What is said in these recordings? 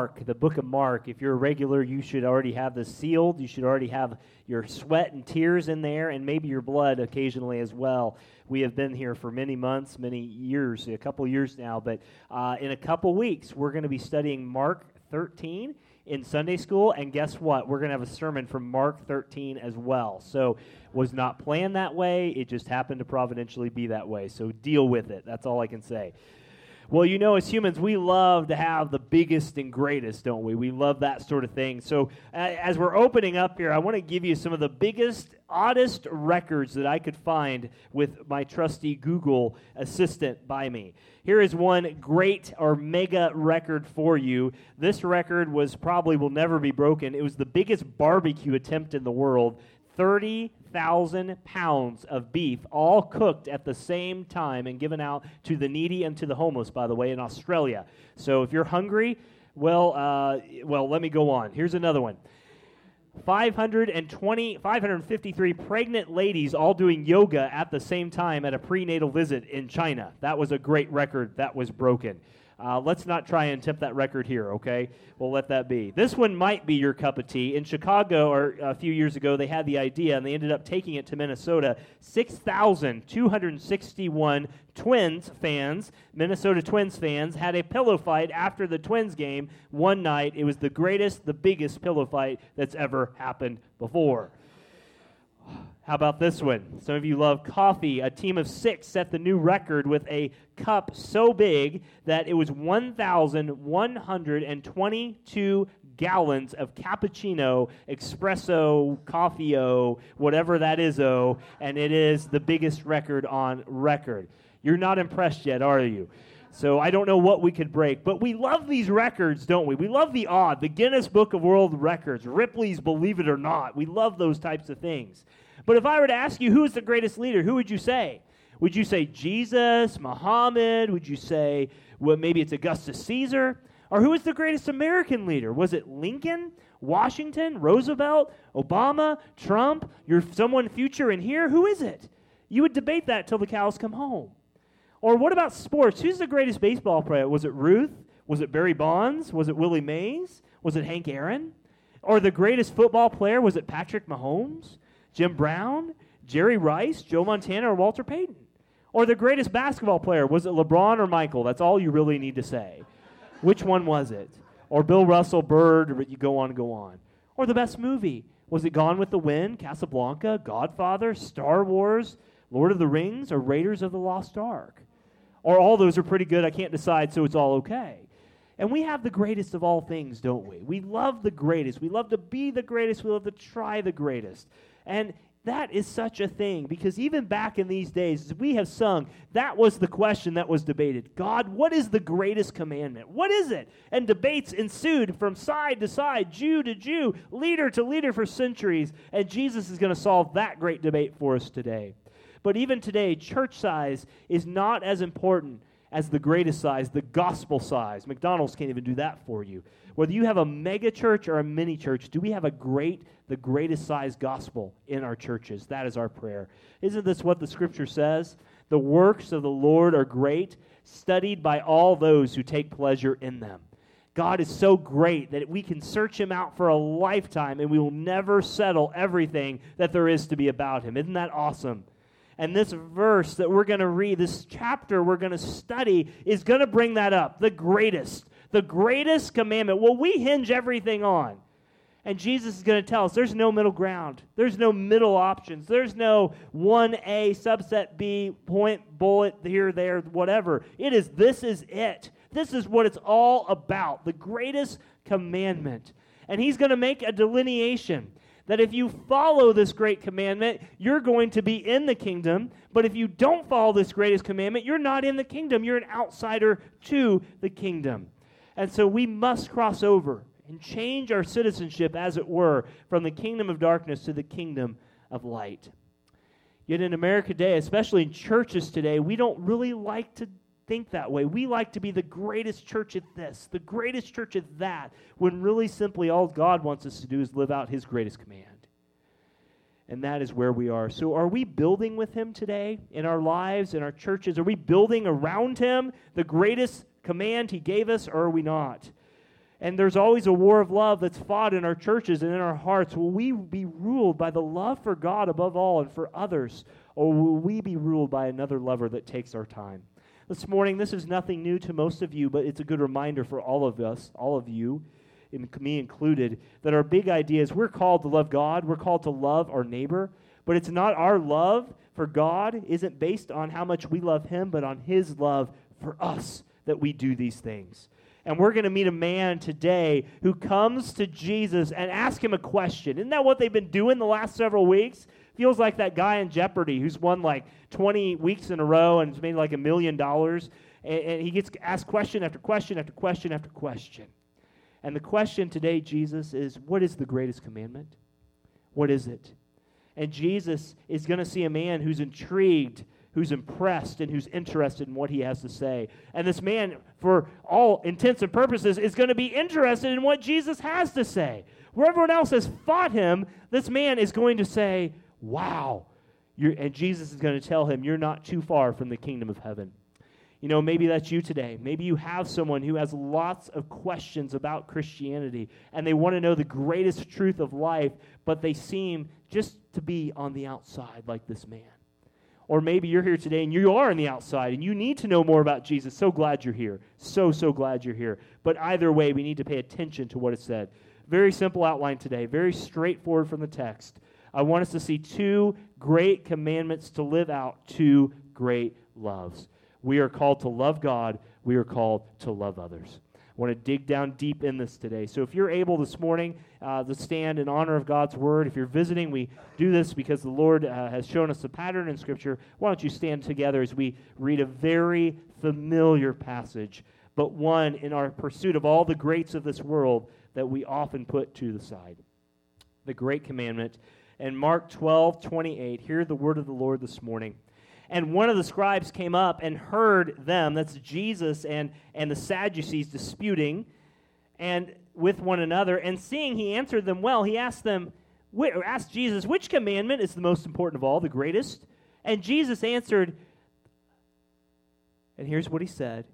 Mark, the book of Mark. If you're a regular, you should already have this sealed. You should already have your sweat and tears in there, and maybe your blood occasionally as well. We have been here for many months, many years, a couple years now, but uh, in a couple weeks, we're going to be studying Mark 13 in Sunday school, and guess what? We're going to have a sermon from Mark 13 as well. So, was not planned that way. It just happened to providentially be that way. So, deal with it. That's all I can say. Well, you know, as humans, we love to have the biggest and greatest, don't we? We love that sort of thing. So, as we're opening up here, I want to give you some of the biggest, oddest records that I could find with my trusty Google assistant by me. Here is one great or mega record for you. This record was probably will never be broken. It was the biggest barbecue attempt in the world. 30,000 pounds of beef, all cooked at the same time and given out to the needy and to the homeless, by the way, in Australia. So if you're hungry, well, uh, well, let me go on. Here's another one. 520, 553 pregnant ladies all doing yoga at the same time at a prenatal visit in China. That was a great record that was broken. Uh, let's not try and attempt that record here, okay? We'll let that be. This one might be your cup of tea. In Chicago, or a few years ago, they had the idea and they ended up taking it to Minnesota. 6,261 Twins fans, Minnesota Twins fans, had a pillow fight after the Twins game one night. It was the greatest, the biggest pillow fight that's ever happened before. How about this one? Some of you love coffee. A team of six set the new record with a cup so big that it was 1,122 gallons of cappuccino, espresso, coffee-o, whatever that is, oh, and it is the biggest record on record. You're not impressed yet, are you? So I don't know what we could break, but we love these records, don't we? We love the odd, the Guinness Book of World Records, Ripley's Believe It or Not. We love those types of things. But if I were to ask you who is the greatest leader, who would you say? Would you say Jesus, Muhammad? Would you say, well, maybe it's Augustus Caesar? Or who is the greatest American leader? Was it Lincoln, Washington, Roosevelt, Obama, Trump, your someone future in here? Who is it? You would debate that till the cows come home. Or what about sports? Who's the greatest baseball player? Was it Ruth? Was it Barry Bonds? Was it Willie Mays? Was it Hank Aaron? Or the greatest football player? Was it Patrick Mahomes? Jim Brown, Jerry Rice, Joe Montana, or Walter Payton? Or the greatest basketball player, was it LeBron or Michael? That's all you really need to say. Which one was it? Or Bill Russell, Bird, you go on go on. Or the best movie, was it Gone with the Wind, Casablanca, Godfather, Star Wars, Lord of the Rings, or Raiders of the Lost Ark? Or all those are pretty good, I can't decide, so it's all okay. And we have the greatest of all things, don't we? We love the greatest. We love to be the greatest. We love to try the greatest. And that is such a thing because even back in these days, as we have sung, that was the question that was debated. God, what is the greatest commandment? What is it? And debates ensued from side to side, Jew to Jew, leader to leader for centuries. And Jesus is going to solve that great debate for us today. But even today, church size is not as important as the greatest size, the gospel size. McDonald's can't even do that for you. Whether you have a mega church or a mini church, do we have a great, the greatest size gospel in our churches? That is our prayer. Isn't this what the scripture says? The works of the Lord are great, studied by all those who take pleasure in them. God is so great that we can search him out for a lifetime and we will never settle everything that there is to be about him. Isn't that awesome? And this verse that we're going to read, this chapter we're going to study, is going to bring that up. The greatest, the greatest commandment. Well, we hinge everything on. And Jesus is going to tell us there's no middle ground. There's no middle options. There's no 1A, subset B, point, bullet, here, there, whatever. It is, this is it. This is what it's all about. The greatest commandment. And he's going to make a delineation that if you follow this great commandment, you're going to be in the kingdom. But if you don't follow this greatest commandment, you're not in the kingdom. You're an outsider to the kingdom. And so we must cross over. and change our citizenship, as it were, from the kingdom of darkness to the kingdom of light. Yet in America today, especially in churches today, we don't really like to think that way. We like to be the greatest church at this, the greatest church at that, when really simply all God wants us to do is live out His greatest command. And that is where we are. So, are we building with Him today in our lives, in our churches? Are we building around Him the greatest command He gave us, or are we not? And there's always a war of love that's fought in our churches and in our hearts. Will we be ruled by the love for God above all and for others? Or will we be ruled by another lover that takes our time? This morning, this is nothing new to most of you, but it's a good reminder for all of us, all of you, and me included, that our big idea is we're called to love God, we're called to love our neighbor, but it's not our love for God isn't based on how much we love Him, but on His love for us that we do these things. And we're going to meet a man today who comes to Jesus and ask him a question. Isn't that what they've been doing the last several weeks? Feels like that guy in Jeopardy who's won like 20 weeks in a row and has made like a million dollars. And he gets asked question after question after question after question. And the question today, Jesus, is what is the greatest commandment? What is it? And Jesus is going to see a man who's intrigued who's impressed and who's interested in what he has to say. And this man, for all intents and purposes, is going to be interested in what Jesus has to say. Where everyone else has fought him, this man is going to say, Wow. You're, and Jesus is going to tell him, You're not too far from the kingdom of heaven. You know, maybe that's you today. Maybe you have someone who has lots of questions about Christianity and they want to know the greatest truth of life, but they seem just to be on the outside like this man. Or maybe you're here today and you are on the outside and you need to know more about Jesus. So glad you're here. So, so glad you're here. But either way, we need to pay attention to what it said. Very simple outline today, very straightforward from the text. I want us to see two great commandments to live out, two great loves. We are called to love God, we are called to love others I want to dig down deep in this today. So if you're able this morning uh, to stand in honor of God's word, if you're visiting, we do this because the Lord uh, has shown us a pattern in Scripture. Why don't you stand together as we read a very familiar passage, but one in our pursuit of all the greats of this world that we often put to the side. The Great Commandment. And Mark 12, 28, hear the word of the Lord this morning. And one of the scribes came up and heard them, that's Jesus and, and the Sadducees disputing and with one another. And seeing he answered them well, he asked them, asked Jesus, which commandment is the most important of all, the greatest? And Jesus answered, and here's what he said.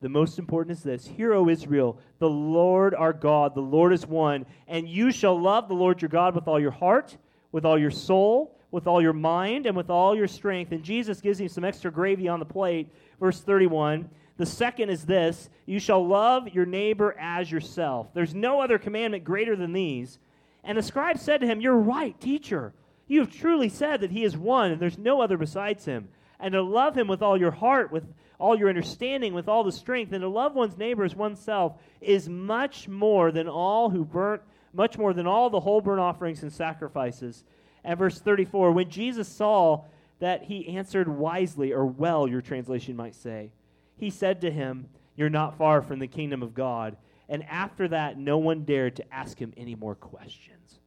The most important is this Hear, O Israel, the Lord our God, the Lord is one, and you shall love the Lord your God with all your heart, with all your soul, with all your mind and with all your strength. And Jesus gives him some extra gravy on the plate. Verse 31. The second is this you shall love your neighbor as yourself. There's no other commandment greater than these. And the scribe said to him, You're right, teacher. You have truly said that he is one, and there's no other besides him. And to love him with all your heart, with all your understanding, with all the strength, and to love one's neighbor as oneself is much more than all who burnt, much more than all the whole burnt offerings and sacrifices. And verse 34 when Jesus saw that he answered wisely, or well, your translation might say, he said to him, You're not far from the kingdom of God. And after that, no one dared to ask him any more questions.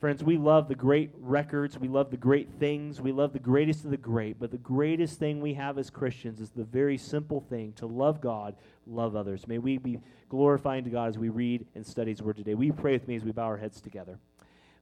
Friends, we love the great records. We love the great things. We love the greatest of the great. But the greatest thing we have as Christians is the very simple thing to love God, love others. May we be glorifying to God as we read and study His Word today. We pray with me as we bow our heads together.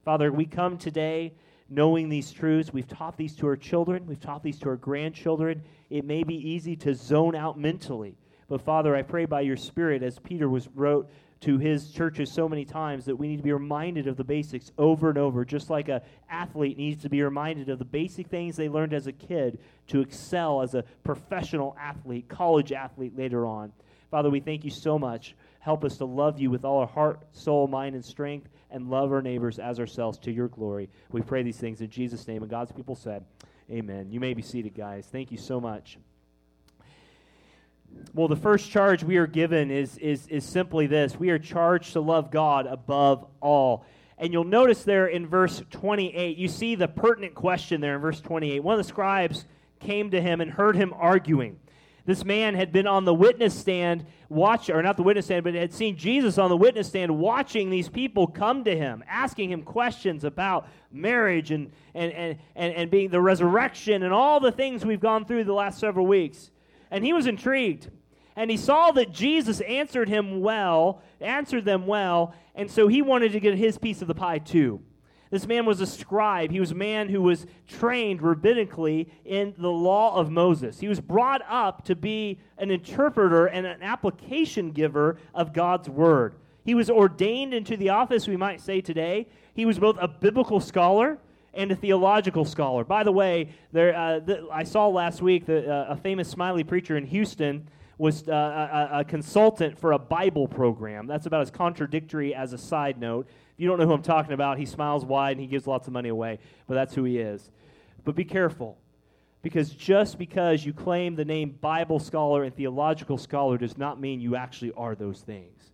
Father, we come today knowing these truths. We've taught these to our children, we've taught these to our grandchildren. It may be easy to zone out mentally. But Father, I pray by your Spirit, as Peter was wrote to his churches so many times, that we need to be reminded of the basics over and over, just like an athlete needs to be reminded of the basic things they learned as a kid to excel as a professional athlete, college athlete later on. Father, we thank you so much. Help us to love you with all our heart, soul, mind, and strength and love our neighbors as ourselves to your glory. We pray these things in Jesus' name. And God's people said, Amen. You may be seated, guys. Thank you so much. Well, the first charge we are given is, is, is simply this we are charged to love God above all. And you'll notice there in verse 28, you see the pertinent question there in verse 28. One of the scribes came to him and heard him arguing. This man had been on the witness stand, watch, or not the witness stand, but had seen Jesus on the witness stand watching these people come to him, asking him questions about marriage and, and, and, and, and being the resurrection and all the things we've gone through the last several weeks. And he was intrigued. And he saw that Jesus answered him well, answered them well, and so he wanted to get his piece of the pie too. This man was a scribe. He was a man who was trained rabbinically in the law of Moses. He was brought up to be an interpreter and an application giver of God's word. He was ordained into the office, we might say today. He was both a biblical scholar and a theological scholar. By the way, there, uh, I saw last week that uh, a famous smiley preacher in Houston was uh, a, a, consultant for a Bible program. That's about as contradictory as a side note you don't know who I'm talking about, he smiles wide and he gives lots of money away, but that's who he is. But be careful, because just because you claim the name Bible scholar and theological scholar does not mean you actually are those things.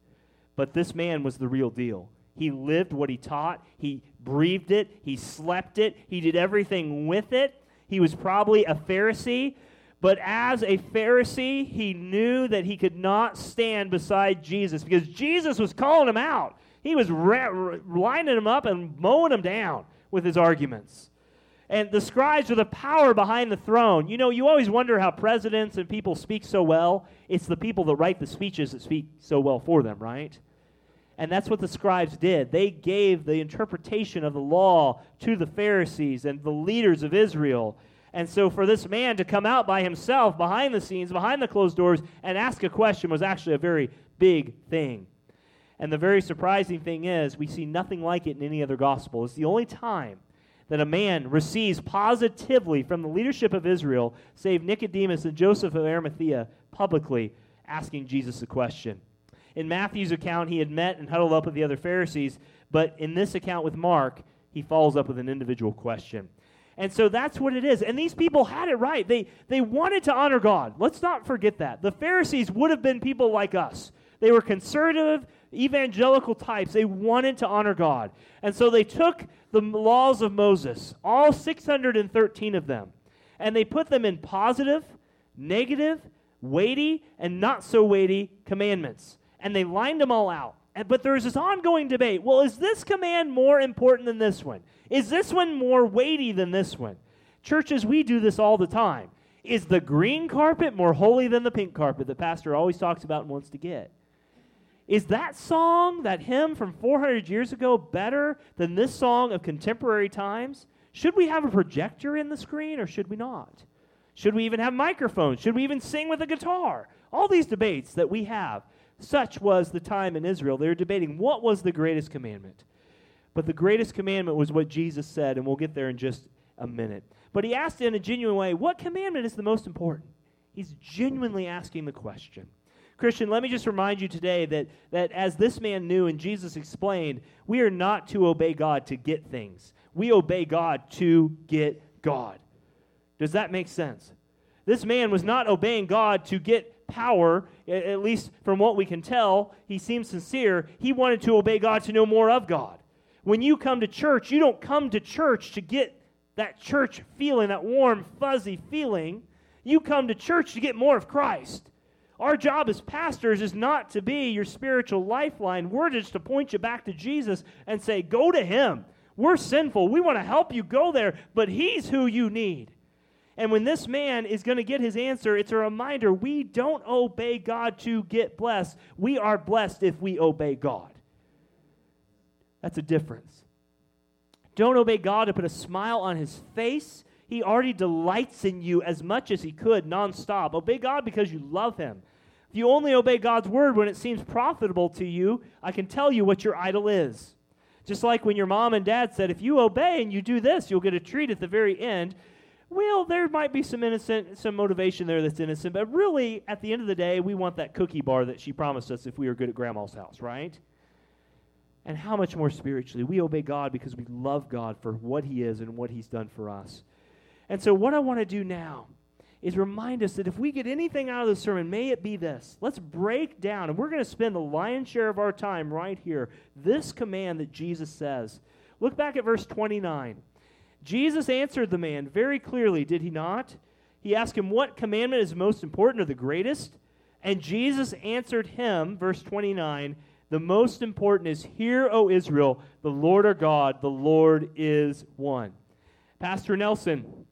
But this man was the real deal. He lived what he taught, he breathed it, he slept it, he did everything with it. He was probably a Pharisee, but as a Pharisee, he knew that he could not stand beside Jesus because Jesus was calling him out. He was ra- lining them up and mowing them down with his arguments. And the scribes are the power behind the throne. You know, you always wonder how presidents and people speak so well. It's the people that write the speeches that speak so well for them, right? And that's what the scribes did. They gave the interpretation of the law to the Pharisees and the leaders of Israel. And so for this man to come out by himself behind the scenes, behind the closed doors, and ask a question was actually a very big thing. And the very surprising thing is, we see nothing like it in any other gospel. It's the only time that a man receives positively from the leadership of Israel, save Nicodemus and Joseph of Arimathea, publicly asking Jesus a question. In Matthew's account, he had met and huddled up with the other Pharisees, but in this account with Mark, he follows up with an individual question. And so that's what it is. And these people had it right. They, they wanted to honor God. Let's not forget that. The Pharisees would have been people like us. They were conservative, evangelical types. They wanted to honor God. And so they took the laws of Moses, all 613 of them, and they put them in positive, negative, weighty, and not so weighty commandments. And they lined them all out. But there's this ongoing debate. Well, is this command more important than this one? Is this one more weighty than this one? Churches, we do this all the time. Is the green carpet more holy than the pink carpet that pastor always talks about and wants to get? Is that song, that hymn from 400 years ago, better than this song of contemporary times? Should we have a projector in the screen or should we not? Should we even have microphones? Should we even sing with a guitar? All these debates that we have. Such was the time in Israel. They were debating what was the greatest commandment. But the greatest commandment was what Jesus said, and we'll get there in just a minute. But he asked in a genuine way, what commandment is the most important? He's genuinely asking the question. Christian, let me just remind you today that, that as this man knew and Jesus explained, we are not to obey God to get things. We obey God to get God. Does that make sense? This man was not obeying God to get power, at least from what we can tell. He seems sincere. He wanted to obey God to know more of God. When you come to church, you don't come to church to get that church feeling, that warm, fuzzy feeling. You come to church to get more of Christ. Our job as pastors is not to be your spiritual lifeline. We're just to point you back to Jesus and say, go to Him. We're sinful. We want to help you go there, but He's who you need. And when this man is going to get his answer, it's a reminder we don't obey God to get blessed. We are blessed if we obey God. That's a difference. Don't obey God to put a smile on his face he already delights in you as much as he could nonstop. Obey God because you love him. If you only obey God's word when it seems profitable to you, I can tell you what your idol is. Just like when your mom and dad said, if you obey and you do this, you'll get a treat at the very end. Well, there might be some innocent, some motivation there that's innocent, but really, at the end of the day, we want that cookie bar that she promised us if we were good at grandma's house, right? And how much more spiritually? We obey God because we love God for what He is and what He's done for us. And so, what I want to do now is remind us that if we get anything out of the sermon, may it be this. Let's break down, and we're going to spend the lion's share of our time right here. This command that Jesus says. Look back at verse 29. Jesus answered the man very clearly, did he not? He asked him, What commandment is most important or the greatest? And Jesus answered him, verse 29, The most important is, Hear, O Israel, the Lord our God, the Lord is one. Pastor Nelson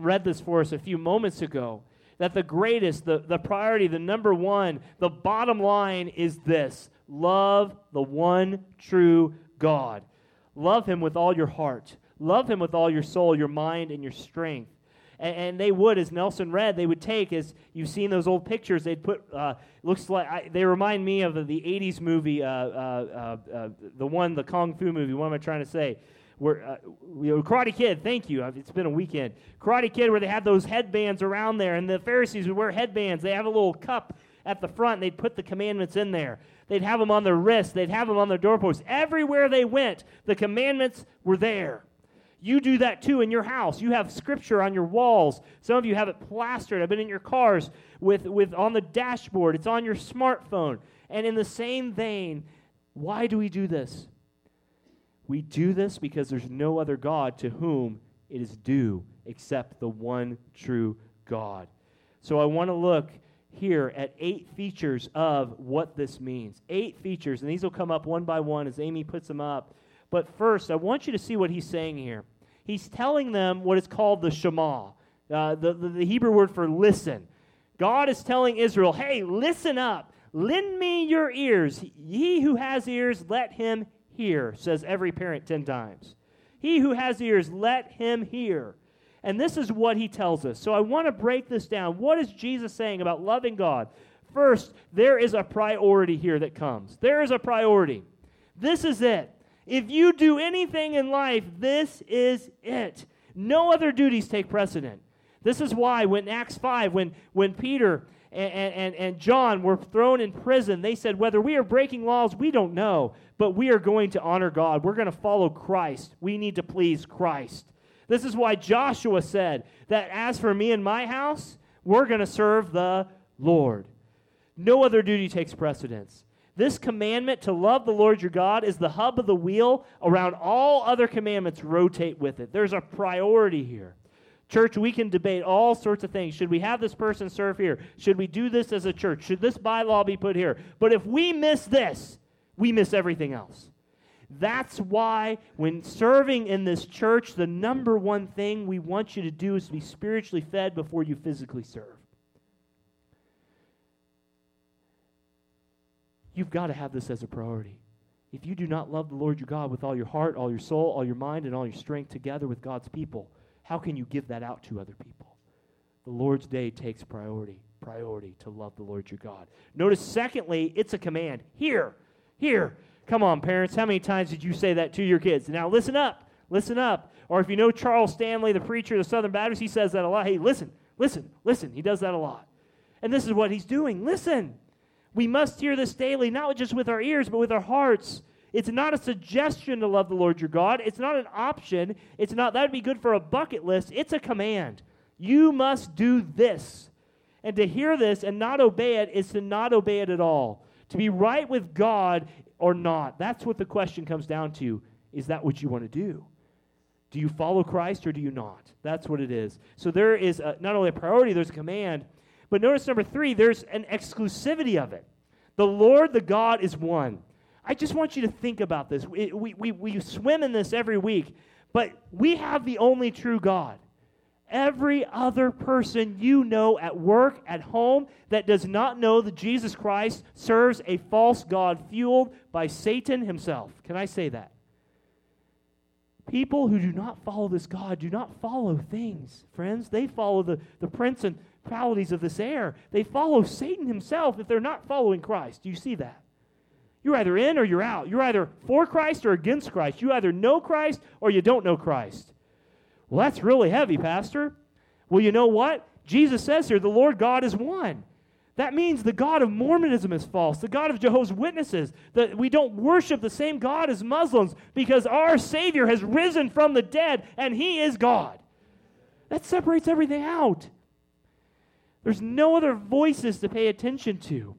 read this for us a few moments ago that the greatest, the, the priority, the number one, the bottom line is this love the one true God. Love him with all your heart. Love him with all your soul, your mind, and your strength. And, and they would, as Nelson read, they would take, as you've seen those old pictures, they'd put, uh, looks like, I, they remind me of the, the 80s movie, uh, uh, uh, uh, the one, the Kung Fu movie. What am I trying to say? Where, uh, you know, Karate Kid, thank you. It's been a weekend. Karate Kid, where they had those headbands around there, and the Pharisees would wear headbands. They have a little cup at the front, and they'd put the commandments in there. They'd have them on their wrists, they'd have them on their doorposts. Everywhere they went, the commandments were there. You do that too in your house. You have scripture on your walls. Some of you have it plastered. I've been in your cars with, with on the dashboard. It's on your smartphone. And in the same vein, why do we do this? We do this because there's no other God to whom it is due except the one true God. So I want to look here at eight features of what this means. Eight features, and these will come up one by one as Amy puts them up. But first, I want you to see what he's saying here. He's telling them what is called the Shema, uh, the, the, the Hebrew word for listen. God is telling Israel, hey, listen up. Lend me your ears. He who has ears, let him hear, says every parent 10 times. He who has ears, let him hear. And this is what he tells us. So I want to break this down. What is Jesus saying about loving God? First, there is a priority here that comes. There is a priority. This is it. If you do anything in life, this is it. No other duties take precedent. This is why when Acts 5, when, when Peter and, and, and John were thrown in prison, they said, Whether we are breaking laws, we don't know, but we are going to honor God. We're going to follow Christ. We need to please Christ. This is why Joshua said that as for me and my house, we're going to serve the Lord. No other duty takes precedence. This commandment to love the Lord your God is the hub of the wheel around all other commandments rotate with it. There's a priority here. Church, we can debate all sorts of things. Should we have this person serve here? Should we do this as a church? Should this bylaw be put here? But if we miss this, we miss everything else. That's why, when serving in this church, the number one thing we want you to do is to be spiritually fed before you physically serve. You've got to have this as a priority. If you do not love the Lord your God with all your heart, all your soul, all your mind, and all your strength together with God's people, how can you give that out to other people? The Lord's day takes priority, priority to love the Lord your God. Notice, secondly, it's a command. Here, here. Come on, parents. How many times did you say that to your kids? Now, listen up. Listen up. Or if you know Charles Stanley, the preacher of the Southern Baptist, he says that a lot. Hey, listen, listen, listen. He does that a lot. And this is what he's doing. Listen. We must hear this daily, not just with our ears, but with our hearts. It's not a suggestion to love the Lord your God. It's not an option. It's not, that would be good for a bucket list. It's a command. You must do this. And to hear this and not obey it is to not obey it at all. To be right with God or not. That's what the question comes down to. Is that what you want to do? Do you follow Christ or do you not? That's what it is. So there is a, not only a priority, there's a command. But notice number three, there's an exclusivity of it. The Lord, the God, is one. I just want you to think about this. We, we, we, swim in this every week, but we have the only true God. Every other person you know at work, at home, that does not know that Jesus Christ serves a false God fueled by Satan himself. Can I say that? People who do not follow this God do not follow things, friends. They follow the, the prince and principalities of this air. They follow Satan himself if they're not following Christ. Do you see that? You're either in or you're out. You're either for Christ or against Christ. You either know Christ or you don't know Christ. Well, that's really heavy, Pastor. Well, you know what? Jesus says here the Lord God is one. That means the God of Mormonism is false, the God of Jehovah's Witnesses, that we don't worship the same God as Muslims because our Savior has risen from the dead and He is God. That separates everything out. There's no other voices to pay attention to.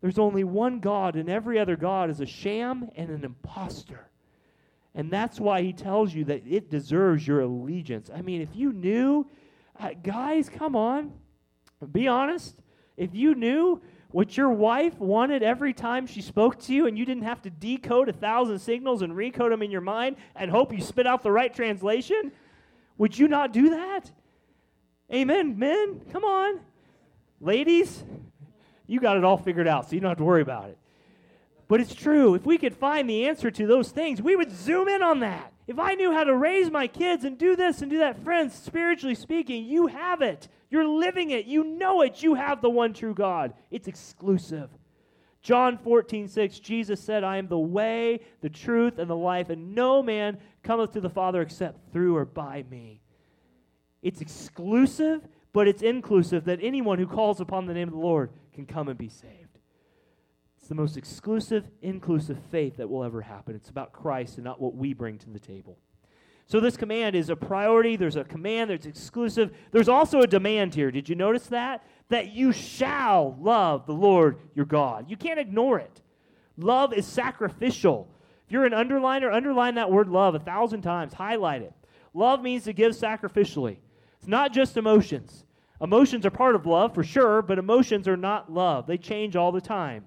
There's only one God, and every other God is a sham and an impostor. And that's why he tells you that it deserves your allegiance. I mean, if you knew, Uh, guys, come on. Be honest. If you knew what your wife wanted every time she spoke to you and you didn't have to decode a thousand signals and recode them in your mind and hope you spit out the right translation, would you not do that? Amen, men. Come on. Ladies, you got it all figured out, so you don't have to worry about it. But it's true. If we could find the answer to those things, we would zoom in on that. If I knew how to raise my kids and do this and do that, friends, spiritually speaking, you have it. You're living it. You know it. You have the one true God. It's exclusive. John 14, 6, Jesus said, I am the way, the truth, and the life, and no man cometh to the Father except through or by me. It's exclusive, but it's inclusive that anyone who calls upon the name of the Lord can come and be saved. It's the most exclusive, inclusive faith that will ever happen. It's about Christ and not what we bring to the table. So this command is a priority. There's a command that's exclusive. There's also a demand here. Did you notice that? That you shall love the Lord your God. You can't ignore it. Love is sacrificial. If you're an underliner, underline that word love a thousand times. Highlight it. Love means to give sacrificially. It's not just emotions. Emotions are part of love for sure, but emotions are not love. They change all the time.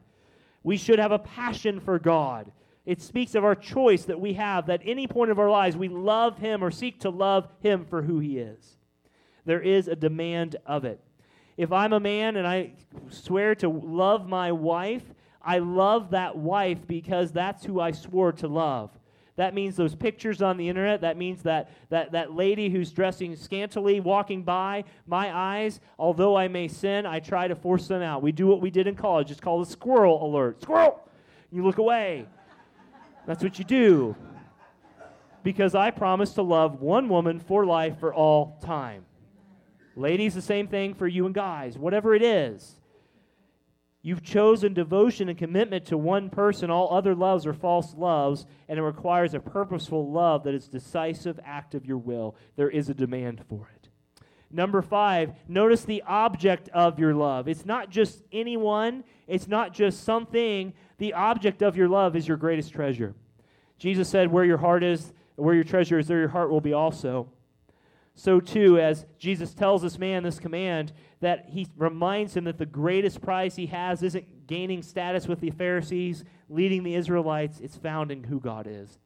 We should have a passion for God. It speaks of our choice that we have, that any point of our lives we love Him or seek to love Him for who He is. There is a demand of it. If I'm a man and I swear to love my wife, I love that wife because that's who I swore to love. That means those pictures on the internet. That means that, that, that lady who's dressing scantily walking by my eyes, although I may sin, I try to force them out. We do what we did in college. It's called a squirrel alert. Squirrel! You look away. That's what you do. Because I promise to love one woman for life for all time. Ladies, the same thing for you and guys. Whatever it is. You've chosen devotion and commitment to one person. All other loves are false loves, and it requires a purposeful love that is decisive act of your will. There is a demand for it. Number five, notice the object of your love. It's not just anyone, it's not just something. The object of your love is your greatest treasure. Jesus said, Where your heart is, where your treasure is, there your heart will be also. So, too, as Jesus tells this man this command, that he reminds him that the greatest prize he has isn't gaining status with the Pharisees, leading the Israelites, it's found in who God is.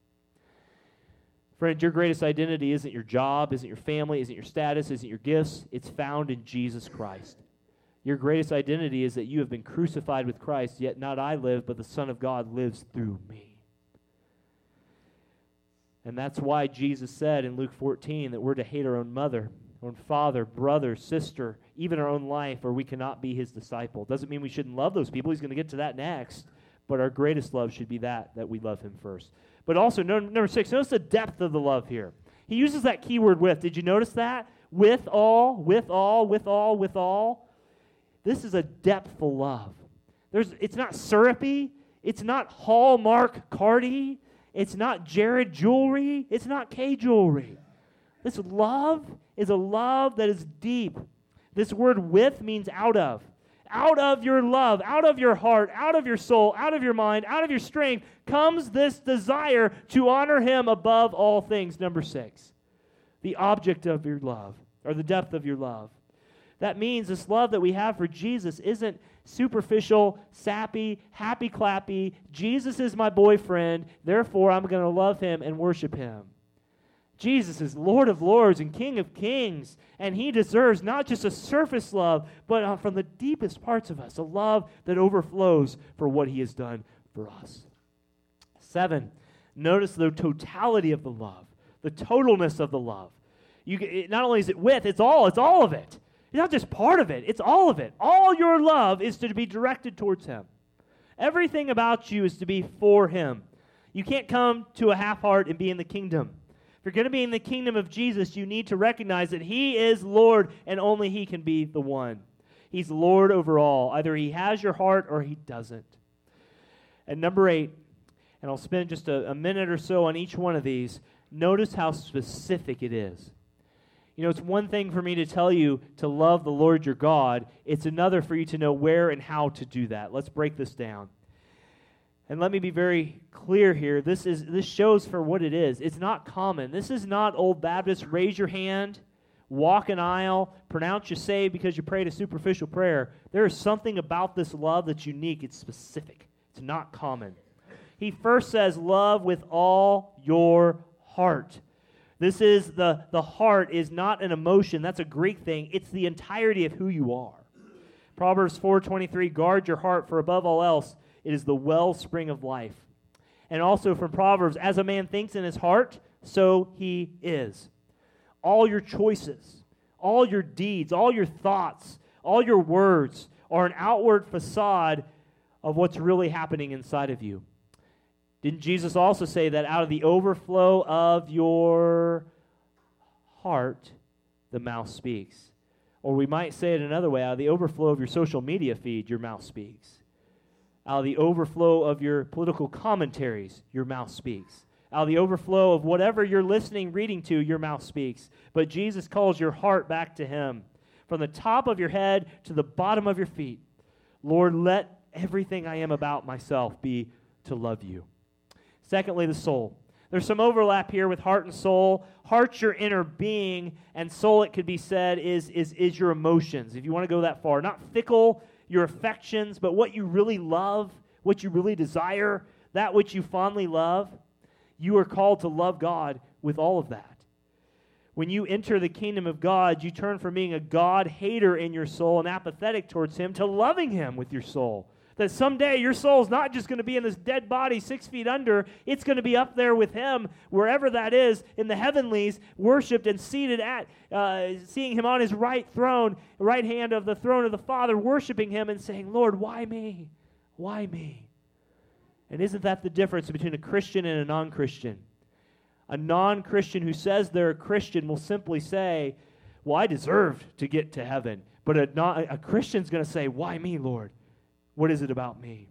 Friend, your greatest identity isn't your job, isn't your family, isn't your status, isn't your gifts. It's found in Jesus Christ. Your greatest identity is that you have been crucified with Christ, yet not I live, but the Son of God lives through me. And that's why Jesus said in Luke 14 that we're to hate our own mother our own father, brother, sister, even our own life, or we cannot be his disciple. Doesn't mean we shouldn't love those people. He's going to get to that next. But our greatest love should be that, that we love him first. But also, number six, notice the depth of the love here. He uses that keyword with. Did you notice that? With all, with all, with all, with all. This is a depthful love. There's, it's not syrupy. It's not Hallmark Cardi. It's not Jared jewelry. It's not Kay jewelry. This love is a love that is deep. This word with means out of. Out of your love, out of your heart, out of your soul, out of your mind, out of your strength comes this desire to honor Him above all things. Number six, the object of your love, or the depth of your love. That means this love that we have for Jesus isn't superficial, sappy, happy clappy. Jesus is my boyfriend, therefore I'm going to love him and worship him. Jesus is Lord of Lords and King of Kings, and He deserves not just a surface love, but uh, from the deepest parts of us, a love that overflows for what He has done for us. Seven, notice the totality of the love, the totalness of the love. You, it, not only is it with, it's all, it's all of it. It's not just part of it, it's all of it. All your love is to be directed towards Him. Everything about you is to be for Him. You can't come to a half heart and be in the kingdom If you're going to be in the kingdom of Jesus, you need to recognize that He is Lord and only He can be the one. He's Lord over all. Either He has your heart or He doesn't. And number eight, and I'll spend just a, a minute or so on each one of these, notice how specific it is. You know, it's one thing for me to tell you to love the Lord your God, it's another for you to know where and how to do that. Let's break this down. And let me be very clear here. This is this shows for what it is. It's not common. This is not old Baptist raise your hand walk an aisle, pronounce you saved because you prayed a superficial prayer. There is something about this love that's unique, it's specific, it's not common. He first says, Love with all your heart. This is the, the heart is not an emotion, that's a Greek thing. It's the entirety of who you are. Proverbs 4:23 guard your heart for above all else it is the wellspring of life. And also from Proverbs as a man thinks in his heart so he is. All your choices, all your deeds, all your thoughts, all your words are an outward facade of what's really happening inside of you. Didn't Jesus also say that out of the overflow of your heart, the mouth speaks? Or we might say it another way out of the overflow of your social media feed, your mouth speaks. Out of the overflow of your political commentaries, your mouth speaks. Out of the overflow of whatever you're listening, reading to, your mouth speaks. But Jesus calls your heart back to Him. From the top of your head to the bottom of your feet. Lord, let everything I am about myself be to love you. Secondly, the soul. There's some overlap here with heart and soul. Heart's your inner being, and soul, it could be said, is, is, is your emotions, if you want to go that far. Not fickle, your affections, but what you really love, what you really desire, that which you fondly love. You are called to love God with all of that. When you enter the kingdom of God, you turn from being a God hater in your soul and apathetic towards Him to loving Him with your soul. That someday your soul's not just going to be in this dead body six feet under, it's going to be up there with Him, wherever that is, in the heavenlies, worshiped and seated at, uh, seeing Him on His right throne, right hand of the throne of the Father, worshiping Him and saying, Lord, why me? Why me? And isn't that the difference between a Christian and a non Christian? A non Christian who says they're a Christian will simply say, Well, I deserved to get to heaven. But a, non, a Christian's going to say, Why me, Lord? What is it about me?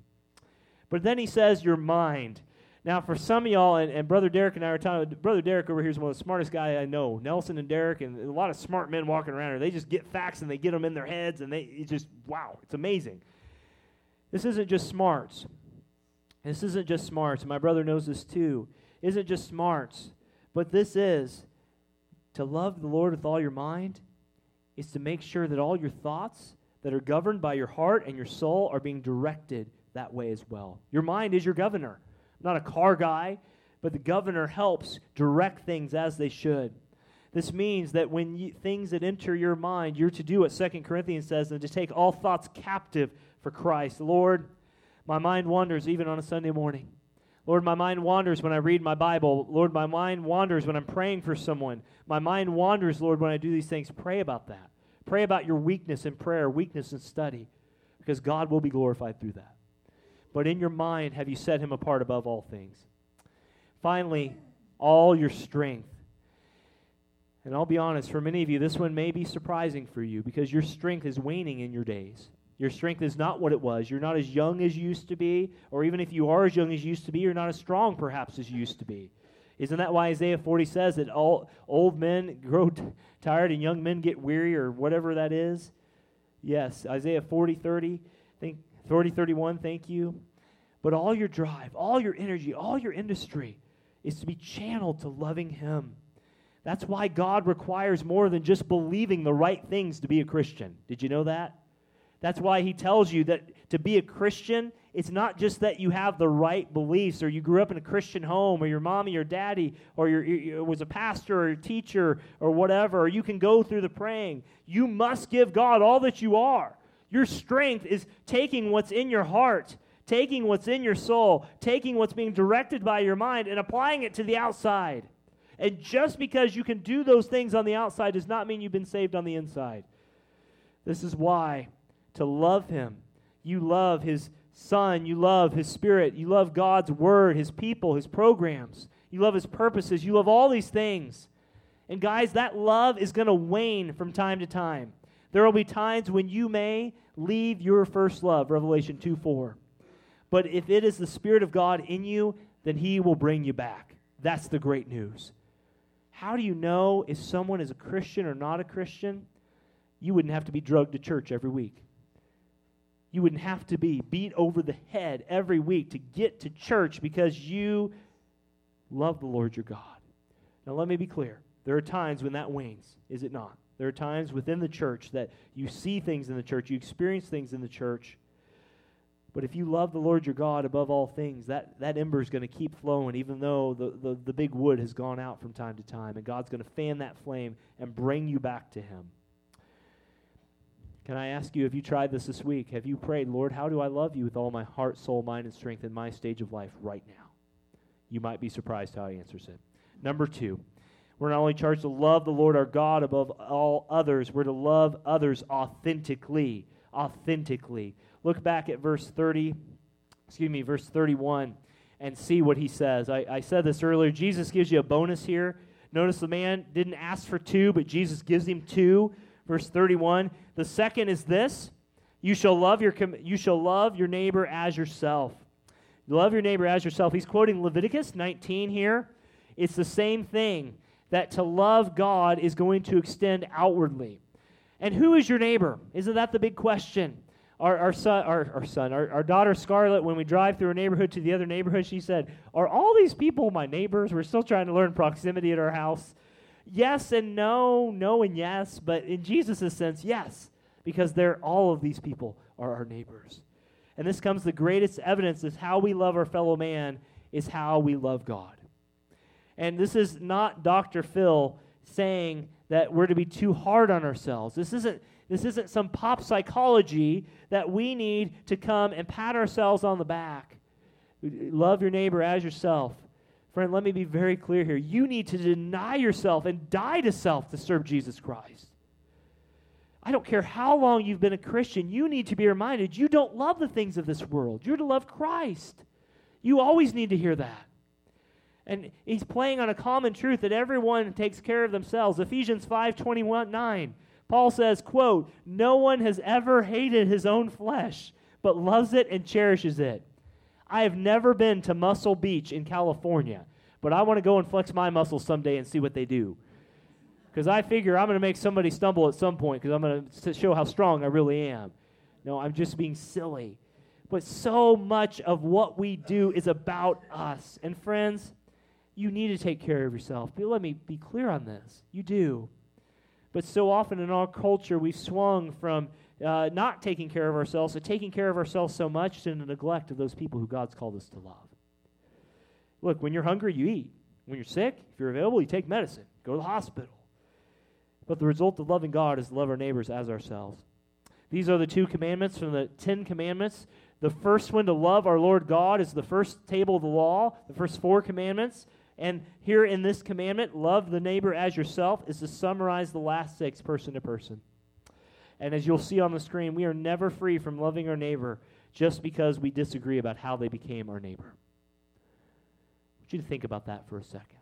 But then he says, Your mind. Now, for some of y'all, and, and Brother Derek and I are talking, Brother Derek over here is one of the smartest guys I know. Nelson and Derek, and a lot of smart men walking around here. They just get facts and they get them in their heads, and they it's just, wow, it's amazing. This isn't just smarts. This isn't just smarts. My brother knows this too. is isn't just smarts, but this is to love the Lord with all your mind, is to make sure that all your thoughts that are governed by your heart and your soul are being directed that way as well. Your mind is your governor. I'm not a car guy, but the governor helps direct things as they should. This means that when you, things that enter your mind, you're to do what Second Corinthians says and to take all thoughts captive for Christ. Lord, my mind wanders even on a Sunday morning. Lord, my mind wanders when I read my Bible. Lord, my mind wanders when I'm praying for someone. My mind wanders, Lord, when I do these things. Pray about that. Pray about your weakness in prayer, weakness in study, because God will be glorified through that. But in your mind, have you set him apart above all things? Finally, all your strength. And I'll be honest, for many of you, this one may be surprising for you because your strength is waning in your days. Your strength is not what it was. You're not as young as you used to be, or even if you are as young as you used to be, you're not as strong perhaps as you used to be. Isn't that why Isaiah 40 says that all old men grow t- tired and young men get weary or whatever that is? Yes, Isaiah 40, 30, think 30, 31, thank you. But all your drive, all your energy, all your industry is to be channeled to loving him. That's why God requires more than just believing the right things to be a Christian. Did you know that? That's why he tells you that to be a Christian it's not just that you have the right beliefs or you grew up in a Christian home or your mommy or daddy or your, you was a pastor or a teacher or whatever, or you can go through the praying. You must give God all that you are. Your strength is taking what's in your heart, taking what's in your soul, taking what's being directed by your mind and applying it to the outside. And just because you can do those things on the outside does not mean you've been saved on the inside. This is why to love Him, you love His Son, you love His Spirit, you love God's Word, His people, His programs, you love His purposes, you love all these things. And guys, that love is going to wane from time to time. There will be times when you may leave your first love, Revelation 2 4. But if it is the Spirit of God in you, then He will bring you back. That's the great news. How do you know if someone is a Christian or not a Christian? You wouldn't have to be drugged to church every week you wouldn't have to be beat over the head every week to get to church because you love the Lord your God. Now, let me be clear. There are times when that wanes, is it not? There are times within the church that you see things in the church, you experience things in the church. But if you love the Lord your God above all things, that, that ember is going to keep flowing, even though the, the, the big wood has gone out from time to time. And God's going to fan that flame and bring you back to Him. Can I ask you, have you tried this this week? Have you prayed, Lord, how do I love you with all my heart, soul, mind, and strength in my stage of life right now? You might be surprised how He answers it. Number two, we're not only charged to love the Lord our God above all others, we're to love others authentically. Authentically. Look back at verse 30, excuse me, verse 31, and see what he says. I, I said this earlier. Jesus gives you a bonus here. Notice the man didn't ask for two, but Jesus gives him two. Verse 31. The second is this you shall love your, you shall love your neighbor as yourself. Love your neighbor as yourself. He's quoting Leviticus 19 here. It's the same thing that to love God is going to extend outwardly. And who is your neighbor? Isn't that the big question? Our, our son, our, our son, our, our daughter Scarlett, when we drive through a neighborhood to the other neighborhood, she said, Are all these people my neighbors? We're still trying to learn proximity at our house. Yes and no, no and yes, but in Jesus' sense, yes, because they're all of these people are our neighbors. And this comes the greatest evidence is how we love our fellow man is how we love God. And this is not Dr. Phil saying that we're to be too hard on ourselves. This isn't, this isn't some pop psychology that we need to come and pat ourselves on the back. Love your neighbor as yourself. Friend, let me be very clear here. You need to deny yourself and die to self to serve Jesus Christ. I don't care how long you've been a Christian, you need to be reminded you don't love the things of this world. You're to love Christ. You always need to hear that. And he's playing on a common truth that everyone takes care of themselves. Ephesians 5 21 9. Paul says, quote, No one has ever hated his own flesh, but loves it and cherishes it. I have never been to Muscle Beach in California, but I want to go and flex my muscles someday and see what they do. Because I figure I'm going to make somebody stumble at some point because I'm going to show how strong I really am. No, I'm just being silly. But so much of what we do is about us. And friends, you need to take care of yourself. But let me be clear on this. You do. But so often in our culture, we've swung from uh, not taking care of ourselves to taking care of ourselves so much to the neglect of those people who God's called us to love. Look, when you're hungry, you eat. When you're sick, if you're available, you take medicine, go to the hospital. But the result of loving God is to love our neighbors as ourselves. These are the two commandments from the Ten Commandments. The first one to love our Lord God is the first table of the law, the first four commandments. And here in this commandment, love the neighbor as yourself, is to summarize the last six person to person. And as you'll see on the screen, we are never free from loving our neighbor just because we disagree about how they became our neighbor. I want you to think about that for a second.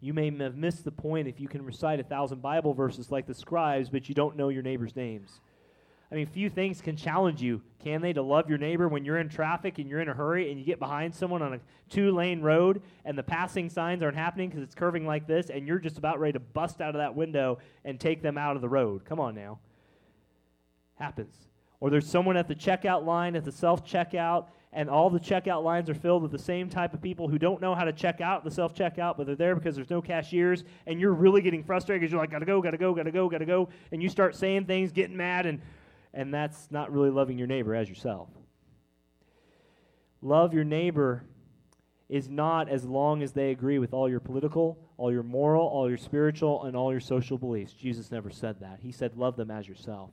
You may have missed the point if you can recite a thousand Bible verses like the scribes, but you don't know your neighbor's names. I mean, few things can challenge you, can they, to love your neighbor when you're in traffic and you're in a hurry and you get behind someone on a two lane road and the passing signs aren't happening because it's curving like this and you're just about ready to bust out of that window and take them out of the road. Come on now. Happens. Or there's someone at the checkout line at the self checkout and all the checkout lines are filled with the same type of people who don't know how to check out the self checkout, but they're there because there's no cashiers, and you're really getting frustrated because you're like, gotta go, gotta go, gotta go, gotta go, and you start saying things, getting mad, and and that's not really loving your neighbor as yourself. Love your neighbor is not as long as they agree with all your political, all your moral, all your spiritual, and all your social beliefs. Jesus never said that. He said, Love them as yourself.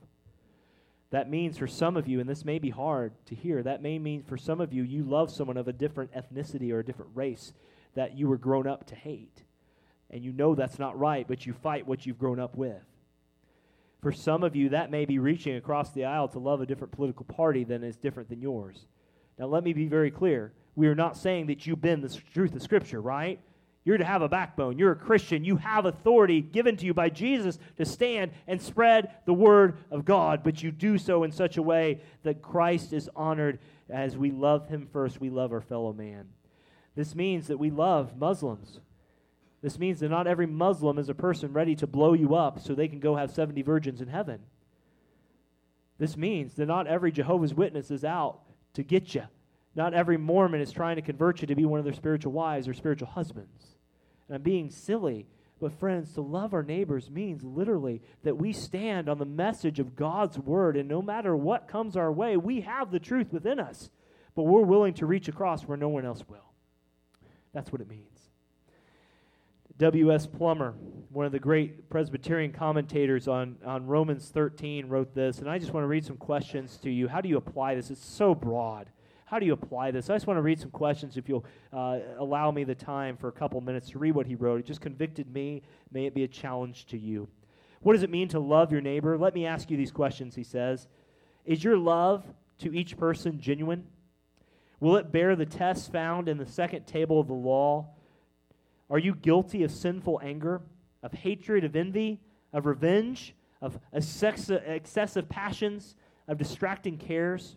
That means for some of you, and this may be hard to hear, that may mean for some of you, you love someone of a different ethnicity or a different race that you were grown up to hate. And you know that's not right, but you fight what you've grown up with. For some of you, that may be reaching across the aisle to love a different political party than is different than yours. Now, let me be very clear. We are not saying that you bend the truth of Scripture, right? You're to have a backbone. You're a Christian. You have authority given to you by Jesus to stand and spread the word of God, but you do so in such a way that Christ is honored as we love him first, we love our fellow man. This means that we love Muslims. This means that not every Muslim is a person ready to blow you up so they can go have 70 virgins in heaven. This means that not every Jehovah's Witness is out to get you. Not every Mormon is trying to convert you to be one of their spiritual wives or spiritual husbands. And I'm being silly, But, friends, to love our neighbors means literally that we stand on the message of God's word, and no matter what comes our way, we have the truth within us, but we're willing to reach across where no one else will. That's what it means. W.S. Plumer, one of the great Presbyterian commentators on, on Romans 13, wrote this, and I just want to read some questions to you. How do you apply this? It's so broad. How do you apply this? I just want to read some questions if you'll uh, allow me the time for a couple minutes to read what he wrote. It just convicted me. May it be a challenge to you. What does it mean to love your neighbor? Let me ask you these questions, he says. Is your love to each person genuine? Will it bear the test found in the second table of the law? Are you guilty of sinful anger, of hatred, of envy, of revenge, of excessive passions, of distracting cares?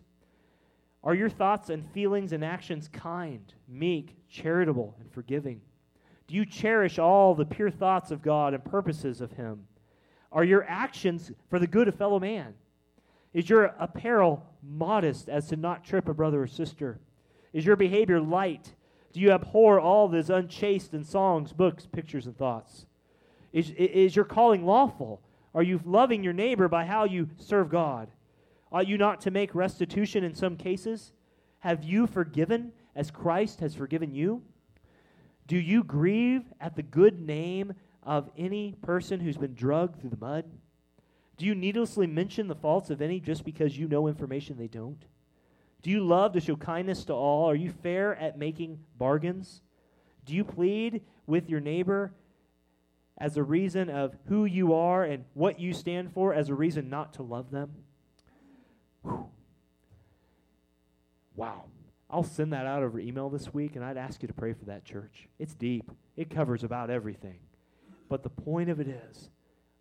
Are your thoughts and feelings and actions kind, meek, charitable, and forgiving? Do you cherish all the pure thoughts of God and purposes of Him? Are your actions for the good of fellow man? Is your apparel modest as to not trip a brother or sister? Is your behavior light do you abhor all that is unchaste in songs, books, pictures, and thoughts? Is, is your calling lawful? Are you loving your neighbor by how you serve God? Ought you not to make restitution in some cases? Have you forgiven as Christ has forgiven you? Do you grieve at the good name of any person who's been drugged through the mud? Do you needlessly mention the faults of any just because you know information they don't? Do you love to show kindness to all? Are you fair at making bargains? Do you plead with your neighbor as a reason of who you are and what you stand for as a reason not to love them? Whew. Wow. I'll send that out over email this week, and I'd ask you to pray for that church. It's deep, it covers about everything. But the point of it is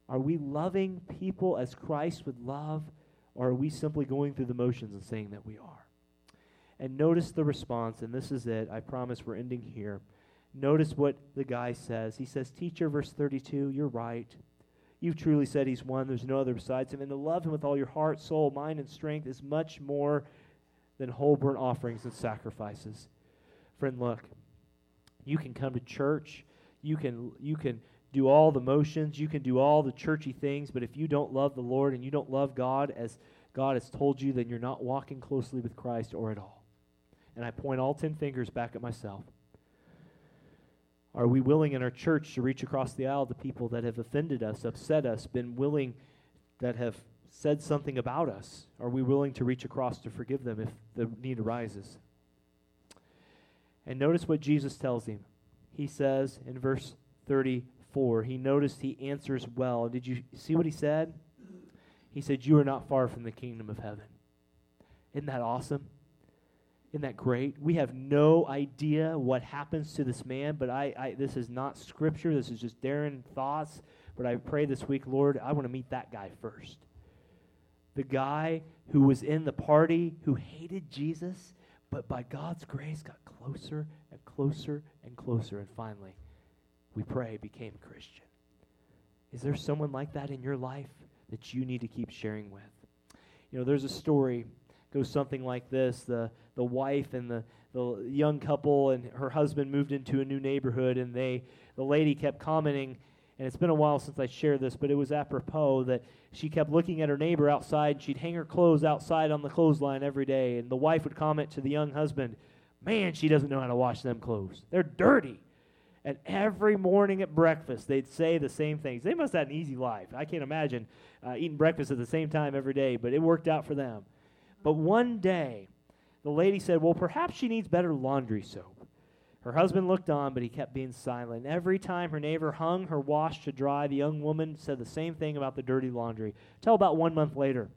are we loving people as Christ would love, or are we simply going through the motions and saying that we are? And notice the response, and this is it. I promise we're ending here. Notice what the guy says. He says, Teacher, verse 32, you're right. You've truly said he's one. There's no other besides him. And to love him with all your heart, soul, mind, and strength is much more than whole burnt offerings and sacrifices. Friend, look, you can come to church. You can, you can do all the motions. You can do all the churchy things. But if you don't love the Lord and you don't love God as God has told you, then you're not walking closely with Christ or at all and I point all 10 fingers back at myself. Are we willing in our church to reach across the aisle to people that have offended us, upset us, been willing, that have said something about us? Are we willing to reach across to forgive them if the need arises? And notice what Jesus tells him. He says in verse 34, he noticed he answers well. Did you see what he said? He said, You are not far from the kingdom of heaven. Isn't that awesome? Isn't that great? We have no idea what happens to this man, but I, I this is not scripture. This is just Darren thoughts. But I pray this week, Lord, I want to meet that guy first. The guy who was in the party, who hated Jesus, but by God's grace got closer and closer and closer, and finally, we pray, became a Christian. Is there someone like that in your life that you need to keep sharing with? You know, there's a story goes something like this the, the wife and the, the young couple and her husband moved into a new neighborhood and they the lady kept commenting and it's been a while since i shared this but it was apropos that she kept looking at her neighbor outside she'd hang her clothes outside on the clothesline every day and the wife would comment to the young husband man she doesn't know how to wash them clothes they're dirty and every morning at breakfast, they'd say the same things. They must have had an easy life. I can't imagine uh, eating breakfast at the same time every day, but it worked out for them. But one day, the lady said, Well, perhaps she needs better laundry soap. Her husband looked on, but he kept being silent. Every time her neighbor hung her wash to dry, the young woman said the same thing about the dirty laundry. Till about one month later,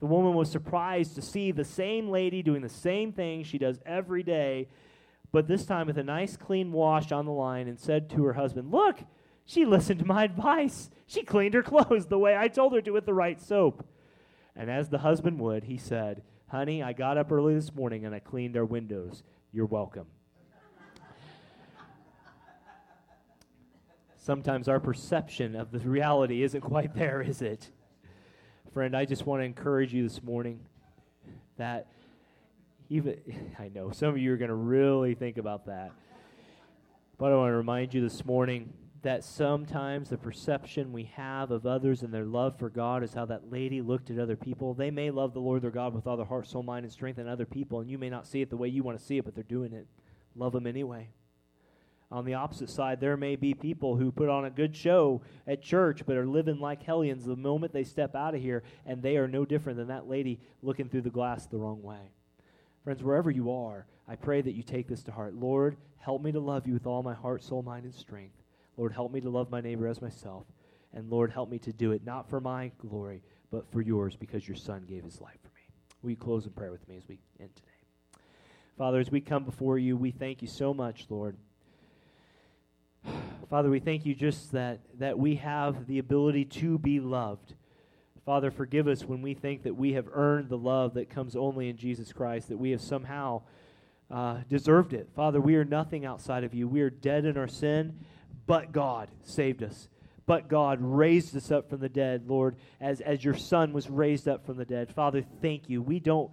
the woman was surprised to see the same lady doing the same thing she does every day, but this time with a nice clean wash on the line, and said to her husband, Look, she listened to my advice. She cleaned her clothes the way I told her to with the right soap. And as the husband would, he said, Honey, I got up early this morning and I cleaned our windows. You're welcome. Sometimes our perception of the reality isn't quite there, is it? Friend, I just want to encourage you this morning that even, I know some of you are going to really think about that. But I want to remind you this morning that sometimes the perception we have of others and their love for God is how that lady looked at other people. They may love the Lord their God with all their heart, soul, mind, and strength and other people, and you may not see it the way you want to see it, but they're doing it. Love them anyway. On the opposite side, there may be people who put on a good show at church but are living like hellions the moment they step out of here, and they are no different than that lady looking through the glass the wrong way. Friends, wherever you are, I pray that you take this to heart. Lord, help me to love you with all my heart, soul, mind, and strength. Lord, help me to love my neighbor as myself. And Lord, help me to do it not for my glory, but for yours because your Son gave his life for me. Will you close in prayer with me as we end today? Father, as we come before you, we thank you so much, Lord. Father, we thank you just that, that we have the ability to be loved. Father, forgive us when we think that we have earned the love that comes only in Jesus Christ, that we have somehow uh, deserved it. Father, we are nothing outside of you. We are dead in our sin, but God saved us. But God raised us up from the dead, Lord, as, as your Son was raised up from the dead. Father, thank you. We don't